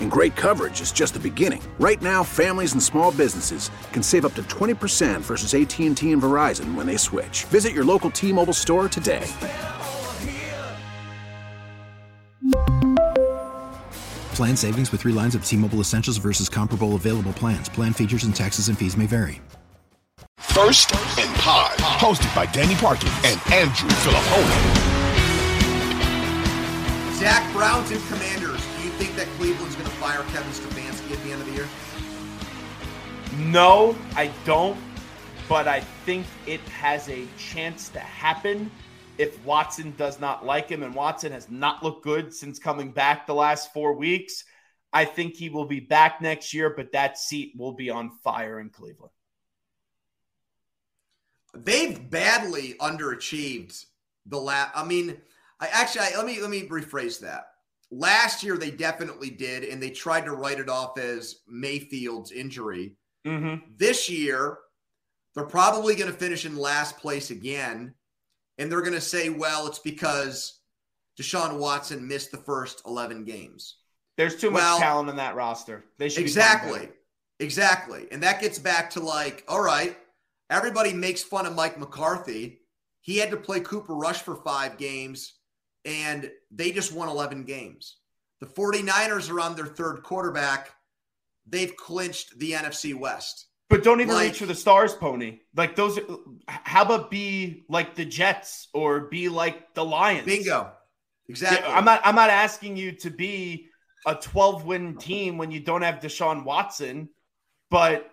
And great coverage is just the beginning. Right now, families and small businesses can save up to 20% versus AT&T and Verizon when they switch. Visit your local T-Mobile store today. Plan savings with three lines of T-Mobile Essentials versus comparable available plans. Plan features and taxes and fees may vary. First and Pod, hosted by Danny Parkins and Andrew Fillipponi. Zach Browns and Commanders. Think that Cleveland's going to fire Kevin Stefanski at the end of the year? No, I don't. But I think it has a chance to happen if Watson does not like him. And Watson has not looked good since coming back the last four weeks. I think he will be back next year, but that seat will be on fire in Cleveland. They've badly underachieved the last. I mean, I actually I, let me let me rephrase that. Last year they definitely did, and they tried to write it off as Mayfield's injury. Mm-hmm. This year, they're probably going to finish in last place again, and they're going to say, "Well, it's because Deshaun Watson missed the first eleven games." There's too Well, much talent in that roster. They should Exactly. Exactly. And that gets back to like, all right, everybody makes fun of Mike McCarthy. He had to play Cooper Rush for five games, and they just won 11 games. The 49ers are on their third quarterback. They've clinched the NFC West. But don't even Like- reach for the stars, pony. Like those. How about be like the Jets or be like the Lions? Bingo. Exactly. Yeah, I'm not. I'm not asking you to be a 12 win team when you don't have Deshaun Watson, but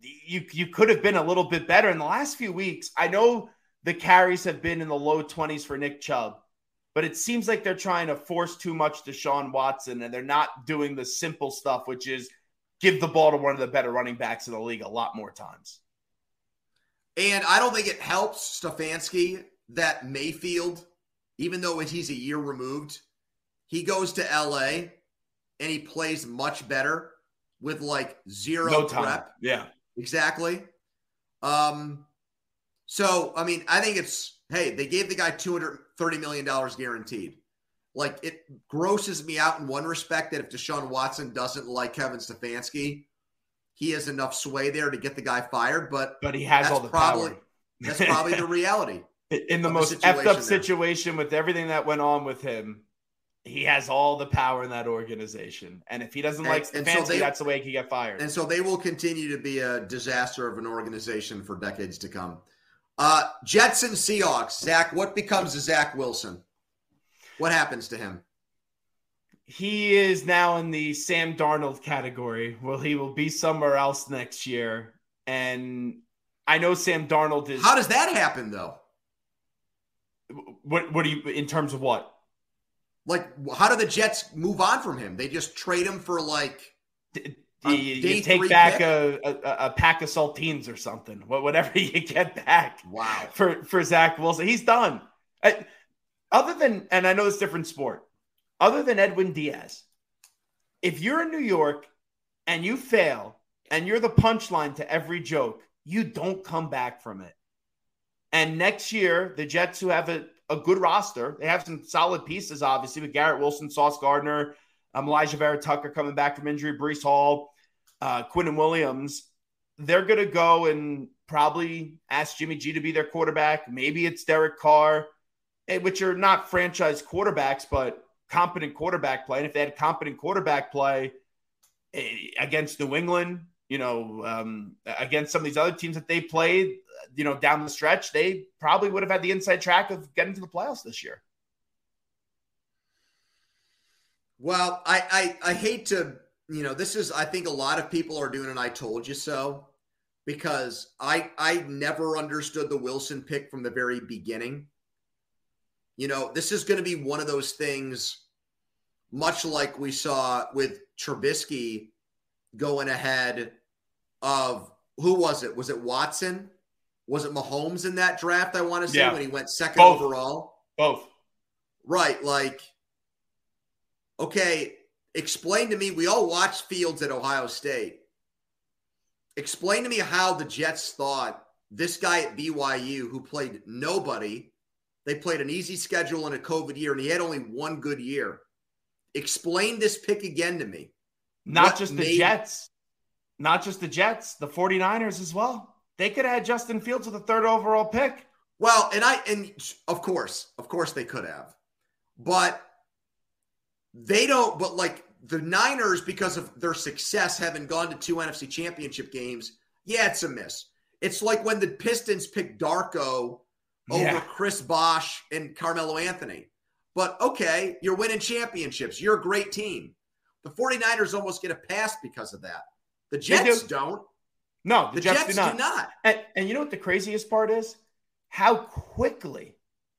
you you could have been a little bit better in the last few weeks. I know the carries have been in the low 20s for Nick Chubb, but it seems like they're trying to force too much to Sean Watson, and they're not doing the simple stuff, which is give the ball to one of the better running backs in the league a lot more times. And I don't think it helps Stefanski that Mayfield, even though he's a year removed, he goes to LA and he plays much better with like zero No time. prep. Yeah. Exactly. Um, so I mean, I think it's hey, they gave the guy two hundred thirty million dollars guaranteed. Like it grosses me out in one respect that if Deshaun Watson doesn't like Kevin Stefanski, he has enough sway there to get the guy fired. But But he has all the probably- power. that's probably the reality. in the of the most effed up situation there. situation with everything that went on with him, he has all the power in that organization. And if he doesn't And- like and so Stefanski, they- that's the way he can get fired. And so they will continue to be a disaster of an organization for decades to come. Uh, Jets and Seahawks. Zach, what becomes of Zach Wilson? What happens to him? he is now in the Sam Darnold category. Well, he will be somewhere else next year. And I know Sam Darnold is How does that happen, though? what what do you in terms of what? Like, how do the Jets move on from him? They just trade him for like You, you take back a, a, a pack of saltines or something, wha- whatever you get back. wow. for for Zach Wilson. He's done. I- other than, and I know it's different sport. Other than Edwin Diaz, if you're in New York and you fail and you're the punchline to every joke, you don't come back from it. And next year, the Jets, who have a, a good roster, they have some solid pieces, obviously, with Garrett Wilson, Sauce Gardner, um, Alijah Vera Tucker coming back from injury, Breece Hall, uh, Quinnen Williams. They're going to go and probably ask Jimmy G to be their quarterback. Maybe it's Derek Carr, eh, which are not franchise quarterbacks, but competent quarterback play. And if they had competent quarterback play eh, against New England, you know, um, against some of these other teams that they played, you know, down the stretch, they probably would have had the inside track of getting to the playoffs this year. Well, I, I I hate to you know, this is I think a lot of people are doing an I told you so because I I never understood the Wilson pick from the very beginning. You know, this is going to be one of those things much like we saw with Trubisky going ahead of who was it? Was it Watson? Was it Mahomes in that draft? I want to say Yeah. when he went second Both. overall. Both. Right. Like, okay, explain to me. We all watched Fields at Ohio State. Explain to me how the Jets thought this guy at BYU, who played nobody, they played an easy schedule in a COVID year, and he had only one good year. Explain this pick again to me. Not What just the made- Jets. Not just the Jets, the 49ers as well. They could have had Justin Fields with the third overall pick. Well, and I and of course, of course they could have. But they don't but like the Niners because of their success having gone to two NFC championship games, yeah, it's a miss. It's like when the Pistons picked Darko over Yeah. Chris Bosh and Carmelo Anthony. But okay, you're winning championships. You're a great team. The 49ers almost get a pass because of that. The Jets do. don't. No, the, The, Jets, Jets, do not. do not. And, and you know what the craziest part is? How quickly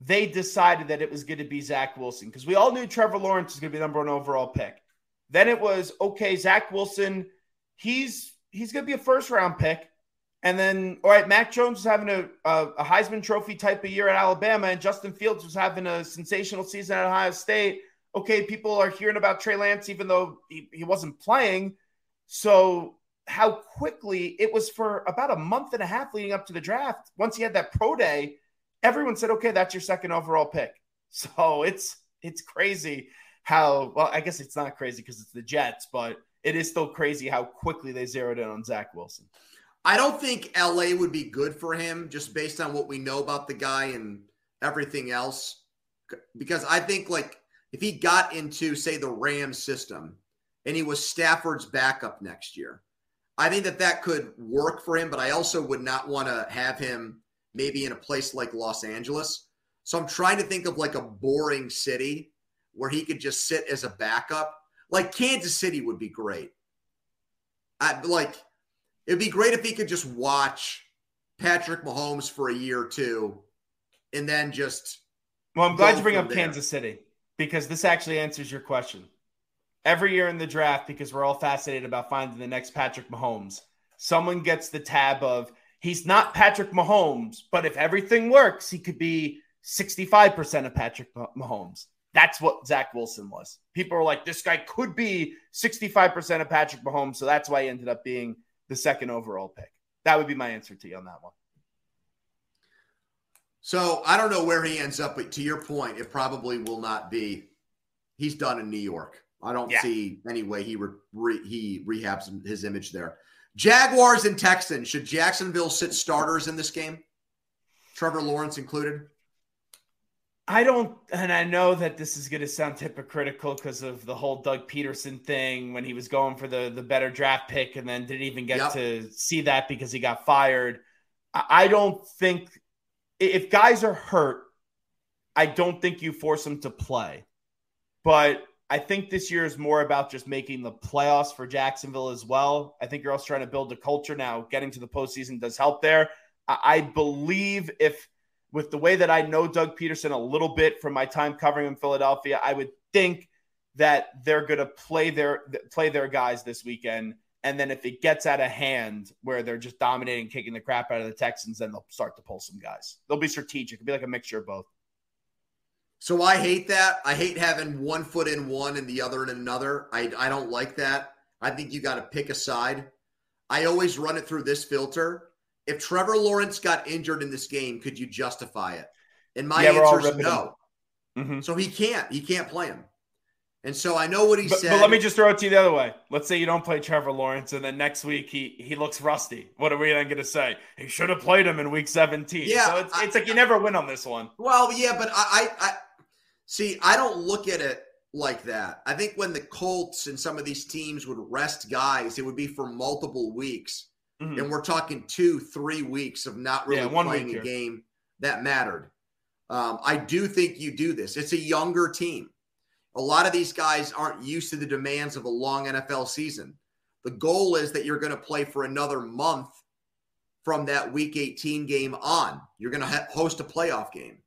they decided that it was going to be Zach Wilson because we all knew Trevor Lawrence was going to be number one overall pick. Then it was okay, Zach Wilson, he's he's going to be a first round pick. And then, all right, Mac Jones was having a, a, a Heisman Trophy type of year at Alabama, and Justin Fields was having a sensational season at Ohio State. Okay, people are hearing about Trey Lance, even though he, he wasn't playing. So how quickly it was for about a month and a half leading up to the draft. Once he had that pro day, everyone said, "Okay, that's your second overall pick." So it's it's crazy how well. I guess it's not crazy because it's the Jets, but it is still crazy how quickly they zeroed in on Zach Wilson. I don't think LA would be good for him just based on what we know about the guy and everything else. Because I think, like, if he got into, say, the Rams system and he was Stafford's backup next year, I think that that could work for him. But I also would not want to have him maybe in a place like Los Angeles. So I'm trying to think of like a boring city where he could just sit as a backup. Like Kansas City would be great. I like it'd be great if he could just watch Patrick Mahomes for a year or two and then just Well, I'm glad you bring up there. Kansas City because this actually answers your question. Every year in the draft, because we're all fascinated about finding the next Patrick Mahomes, someone gets the tab of he's not Patrick Mahomes, but if everything works, he could be 65% of Patrick Mahomes. That's what Zach Wilson was. People are like, this guy could be 65% of Patrick Mahomes. So that's why he ended up being the second overall pick. That would be my answer to you on that one. so I don't know where he ends up, but to your point, it probably will not be. He's done in New York. I don't Yeah. see any way he re, re, he rehabs his image there. Jaguars and Texans. Should Jacksonville sit starters in this game? Trevor Lawrence included. I don't, and I know that this is going to sound hypocritical because of the whole Doug Pederson thing when he was going for the the better draft pick and then didn't even get Yep. to see that because he got fired. I I don't think if guys are hurt, I don't think you force them to play. But I think this year is more about just making the playoffs for Jacksonville as well. I think you're also trying to build a culture now. Getting to the postseason does help there. I, I believe if with the way that I know Doug Pederson a little bit from my time covering in Philadelphia, I would think that they're going to play their play their guys this weekend. And then if it gets out of hand where they're just dominating, kicking the crap out of the Texans, then they'll start to pull some guys. They'll be strategic. It'll be like a mixture of both. So I hate that. I hate having one foot in one and the other in another. I, I don't like that. I think you got to pick a side. I always run it through this filter. If Trevor Lawrence got injured in this game, could you justify it? And my Yeah, answer is no. Mhm. So he can't. He can't play him. And so I know what he But, said. but let me just throw it to you the other way. Let's say you don't play Trevor Lawrence, and then next week he he looks rusty. What are we then going to say? He should have played him in week 17. Yeah, so it's, I- it's like you never win on this one. Well, yeah, but I, I, I see. I don't look at it like that. I think when the Colts and some of these teams would rest guys, it would be for multiple weeks, Mhm. and we're talking two, three weeks of not really Yeah, playing a game that mattered. Um, I do think you do this. It's a younger team, A lot of these guys aren't used to the demands of a long NFL season. The goal is that you're going to play for another month from that week 18 game on. You're going to ha- host a playoff game.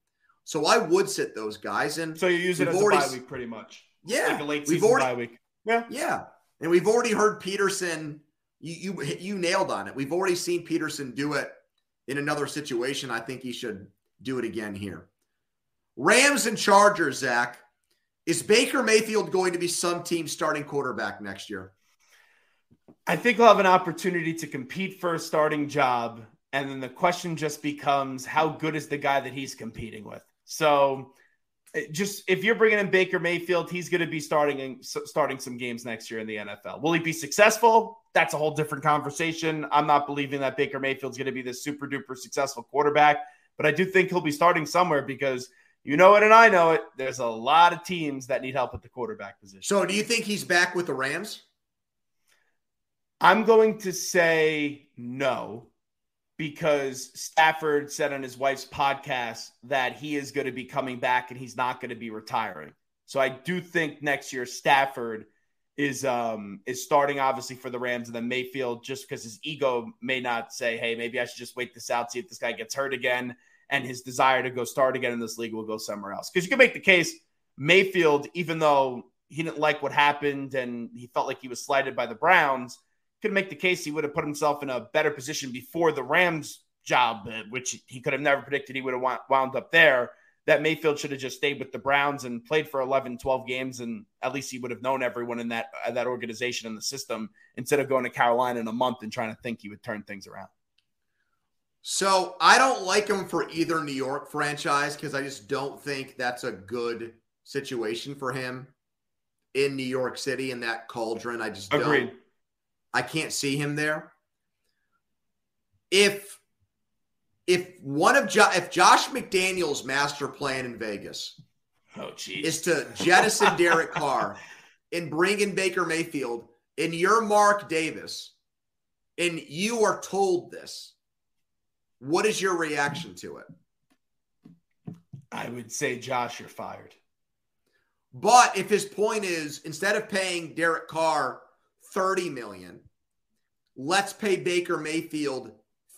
So I would sit those guys. And so you use it as a bye week pretty much. Yeah. Like a late season already, bye week. Yeah. Yeah. And we've already heard Pederson. you, you, you nailed on it. We've already seen Pederson do it in another situation. I think he should do it again here. Rams and Chargers, Zach. Is Baker Mayfield going to be some team starting quarterback next year? I think he'll have an opportunity to compete for a starting job. And then the question just becomes how good is the guy that he's competing with? So, eh, just if you're bringing in Baker Mayfield, he's going to be starting starting some games next year in the NFL. Will he be successful? That's a whole different conversation. I'm not believing that Baker Mayfield's going to be this super duper successful quarterback, but I do think he'll be starting somewhere because you know it and I know it. There's a lot of teams that need help at the quarterback position. So, do you think he's back with the Rams? I'm going to say no because Stafford said on his wife's podcast that he is going to be coming back and he's not going to be retiring. So I do think next year Stafford is um is starting obviously for the Rams and then Mayfield just because his ego may not say, hey, maybe I should just wait this out, see if this guy gets hurt again, and his desire to go start again in this league will go somewhere else. Because you can make the case Mayfield, even though he didn't like what happened and he felt like he was slighted by the Browns could make the case he would have put himself in a better position before the Rams job, uh, which he could have never predicted he would have wound up there. That Mayfield should have just stayed with the Browns and played for 11, 12 games, and at least he would have known everyone in that uh, that organization and the system instead of going to Carolina in a month and trying to think he would turn things around. So I don't like him for either New York franchise because I just don't think that's a good situation for him in New York City in that cauldron. I just Agreed. don't. I can't see him there. If if one of jo- if Josh McDaniels' master plan in Vegas oh, is to jettison Derek Carr and bring in Baker Mayfield, and you're Mark Davis, and you are told this, what is your reaction to it? I would say, Josh, you're fired. But if his point is instead of paying Derek Carr 30 million, let's pay Baker Mayfield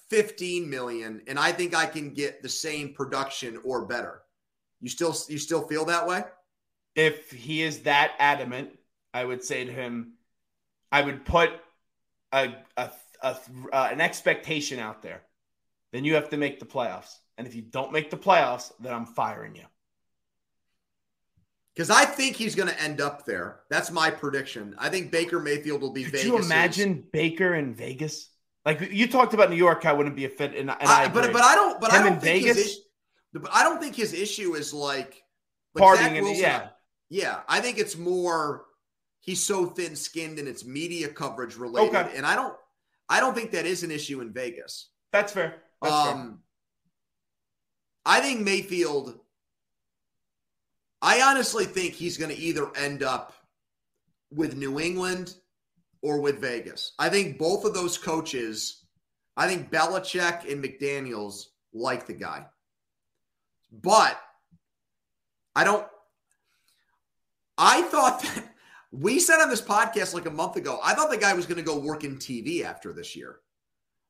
15 million and I think I can get the same production or better. You still you still feel that way? If he is that adamant, I would say to him I would put a, a, a uh, an expectation out there. Then you have to make the playoffs. And if you don't make the playoffs, then I'm firing you because I think he's going to end up there. That's my prediction. I think Baker Mayfield will be. Could you imagine Baker in Vegas? Like you talked about New York, I wouldn't be a fit, and, and I, I but but I don't. But Him I don't think Vegas. His, but I don't think his issue is like, like partying. Wilson, yeah, yeah. I think it's more he's so thin skinned and it's media coverage related, okay. and I don't. I don't think that is an issue in Vegas. That's fair. That's um, fair. I think Mayfield I honestly think he's going to either end up with New England or with Vegas. I think both of those coaches, I think Belichick and McDaniels like the guy. But I don't, I thought that we said on this podcast like a month ago, I thought the guy was going to go work in TV after this year.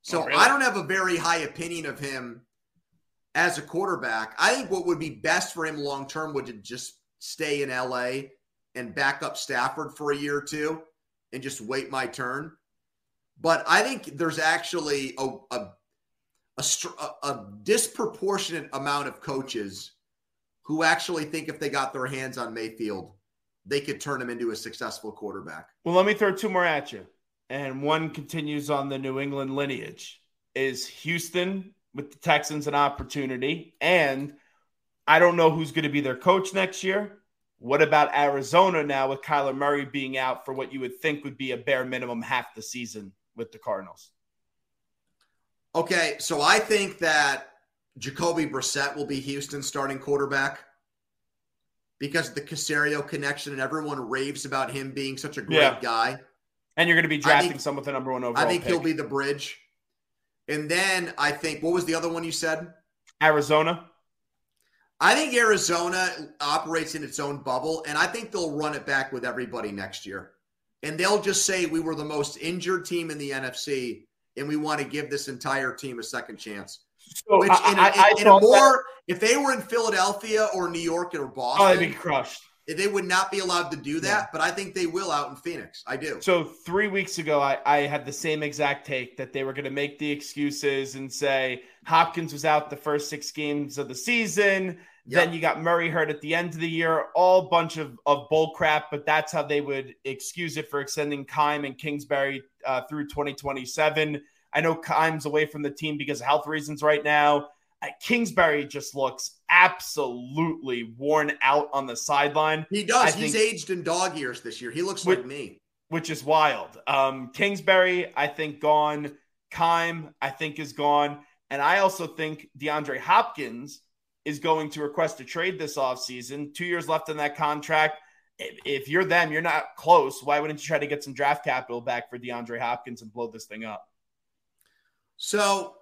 So oh, really? I don't have a very high opinion of him as a quarterback. I think what would be best for him long term would to just stay in LA and back up Stafford for a year or two and just wait my turn. But I think there's actually a, a, a, a disproportionate amount of coaches who actually think if they got their hands on Mayfield, they could turn him into a successful quarterback. Well, let me throw two more at you. And one continues on the New England lineage. Is Houston with the Texans an opportunity. And I don't know who's going to be their coach next year. What about Arizona now with Kyler Murray being out for what you would think would be a bare minimum half the season with the Cardinals? Okay, so I think that Jacoby Brissett will be Houston's starting quarterback because the Caserio connection and everyone raves about him being such a great yeah. guy. And you're going to be drafting think, some with the number one overall. I think pick. he'll be the bridge. And then I think what was the other one you said? Arizona. I think Arizona operates in its own bubble, and I think they'll run it back with everybody next year. And they'll just say we were the most injured team in the NFC, and we want to give this entire team a second chance. So Which, I, in, I, in, in a more, that. if they were in Philadelphia or New York or Boston, oh, they'd be crushed. They would not be allowed to do that, yeah. but I think they will out in Phoenix. I do. So three weeks ago, I, I had the same exact take that they were going to make the excuses and say Hopkins was out the first six games of the season. Yep. Then you got Murray hurt at the end of the year, all bunch of, of bull crap, but that's how they would excuse it for extending Keim and Kingsbury uh, through 2027. I know Keim's away from the team because of health reasons right now. Uh, Kingsbury just looks absolutely worn out on the sideline. He does. I He's think, aged in dog years this year. He looks which, like me, which is wild. Um, Kingsbury, I think, gone. Keim, I think, is gone. And I also think DeAndre Hopkins is going to request a trade this offseason. Two years left in that contract. If you're them, you're not close. Why wouldn't you try to get some draft capital back for DeAndre Hopkins and blow this thing up? So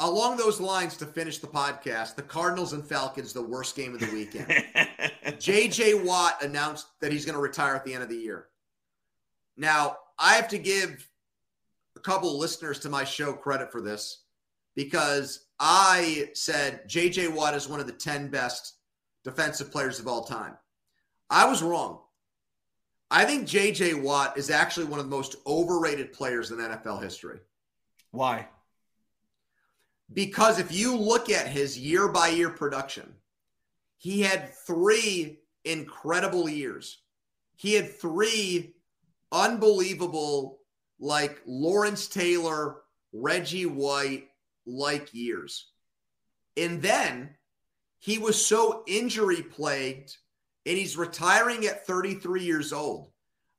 along those lines to finish the podcast, the Cardinals and Falcons, the worst game of the weekend. JJ Watt announced that he's going to retire at the end of the year. Now, I have to give a couple listeners to my show credit for this because I said JJ Watt is one of the 10 best defensive players of all time. I was wrong. I think JJ Watt is actually one of the most overrated players in NFL history. Why? Because if you look at his year by year production, he had three incredible years. He had three unbelievable, like Lawrence Taylor, Reggie White like years. And then he was so injury plagued and he's retiring at 33 years old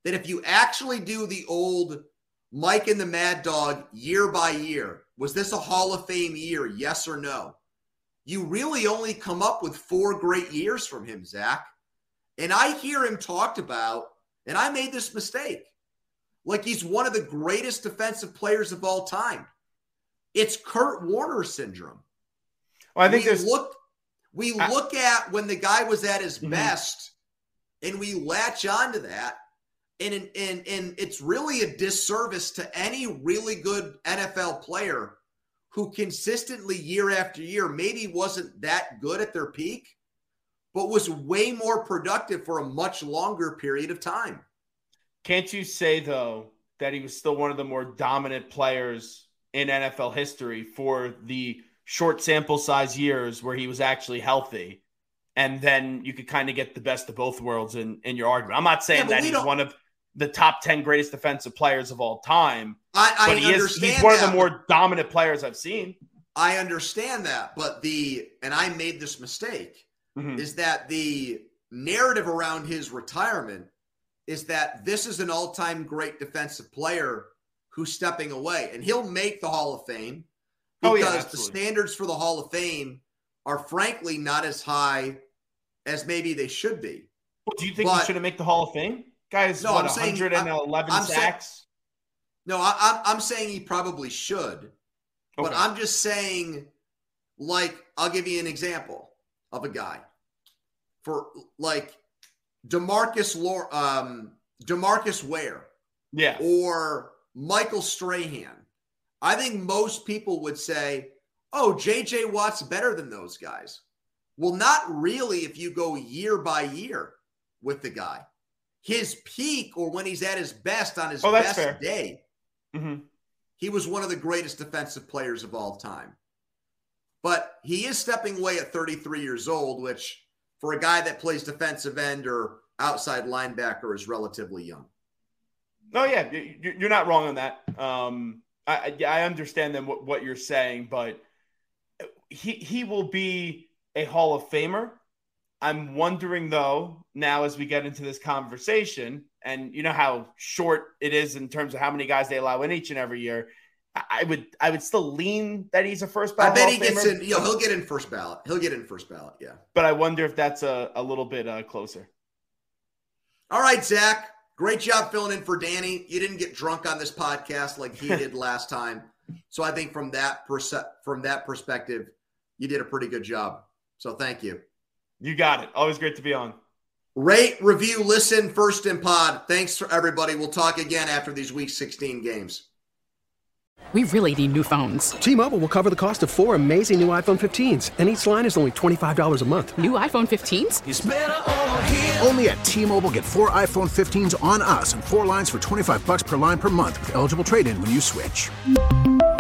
that if you actually do the old Mike and the Mad Dog year by year, was this a Hall of Fame year? Yes or no? You really only come up with four great years from him, Zach. And I hear him talked about, and I made this mistake. Like he's one of the greatest defensive players of all time. It's Kurt Warner syndrome. Well, I think we there's look we I, look at when the guy was at his mm-hmm. best and we latch onto that and, and and it's really a disservice to any really good NFL player who consistently year after year maybe wasn't that good at their peak, but was way more productive for a much longer period of time. Can't you say though that he was still one of the more dominant players in NFL history for the short sample size years where he was actually healthy? And then you could kind of get the best of both worlds in, in your argument. I'm not saying yeah, that he's one of the top 10 greatest defensive players of all time. I, I but he understand is, he's one that, of the more dominant players I've seen. I understand that. But the, and I made this mistake, mm-hmm. is that the narrative around his retirement is that this is an all time great defensive player who's stepping away. And he'll make the Hall of Fame because oh, yeah, the standards for the Hall of Fame are frankly not as high as maybe they should be. Well, do you think but, he should have made the Hall of Fame? Guys, no, what, I'm 111 saying, sacks? Saying, no, I, I'm saying he probably should. Okay. But I'm just saying, like, I'll give you an example of a guy. For like Demarcus Lore, um, Demarcus Ware. Yeah. Or Michael Strahan. I think most people would say, oh, JJ Watt's better than those guys. Well, not really if you go year by year with the guy his peak or when he's at his best on his oh, best fair. day, mm-hmm. he was one of the greatest defensive players of all time. But he is stepping away at 33 years old, which for a guy that plays defensive end or outside linebacker is relatively young. No, yeah, you're not wrong on that. Um, I, I understand then what, what you're saying, but he he will be a Hall of Famer. I'm wondering though, now as we get into this conversation, and you know how short it is in terms of how many guys they allow in each and every year. I would I would still lean that he's a first ballot. I bet he gets in. You know, he'll get in first ballot. He'll get in first ballot. Yeah. But I wonder if that's a, a little bit uh, closer. All right, Zach. Great job filling in for Danny. You didn't get drunk on this podcast like he did last time. So I think from that perse- from that perspective, you did a pretty good job. So thank you. You got it. Always great to be on. Rate, review, listen, first in pod. Thanks for everybody. We'll talk again after these week 16 games. We really need new phones. T-Mobile will cover the cost of four amazing new iPhone 15s, and each line is only $25 a month. New iPhone 15s? Only at T-Mobile get four iPhone 15s on us and four lines for 25 bucks per line per month with eligible trade-in when you switch.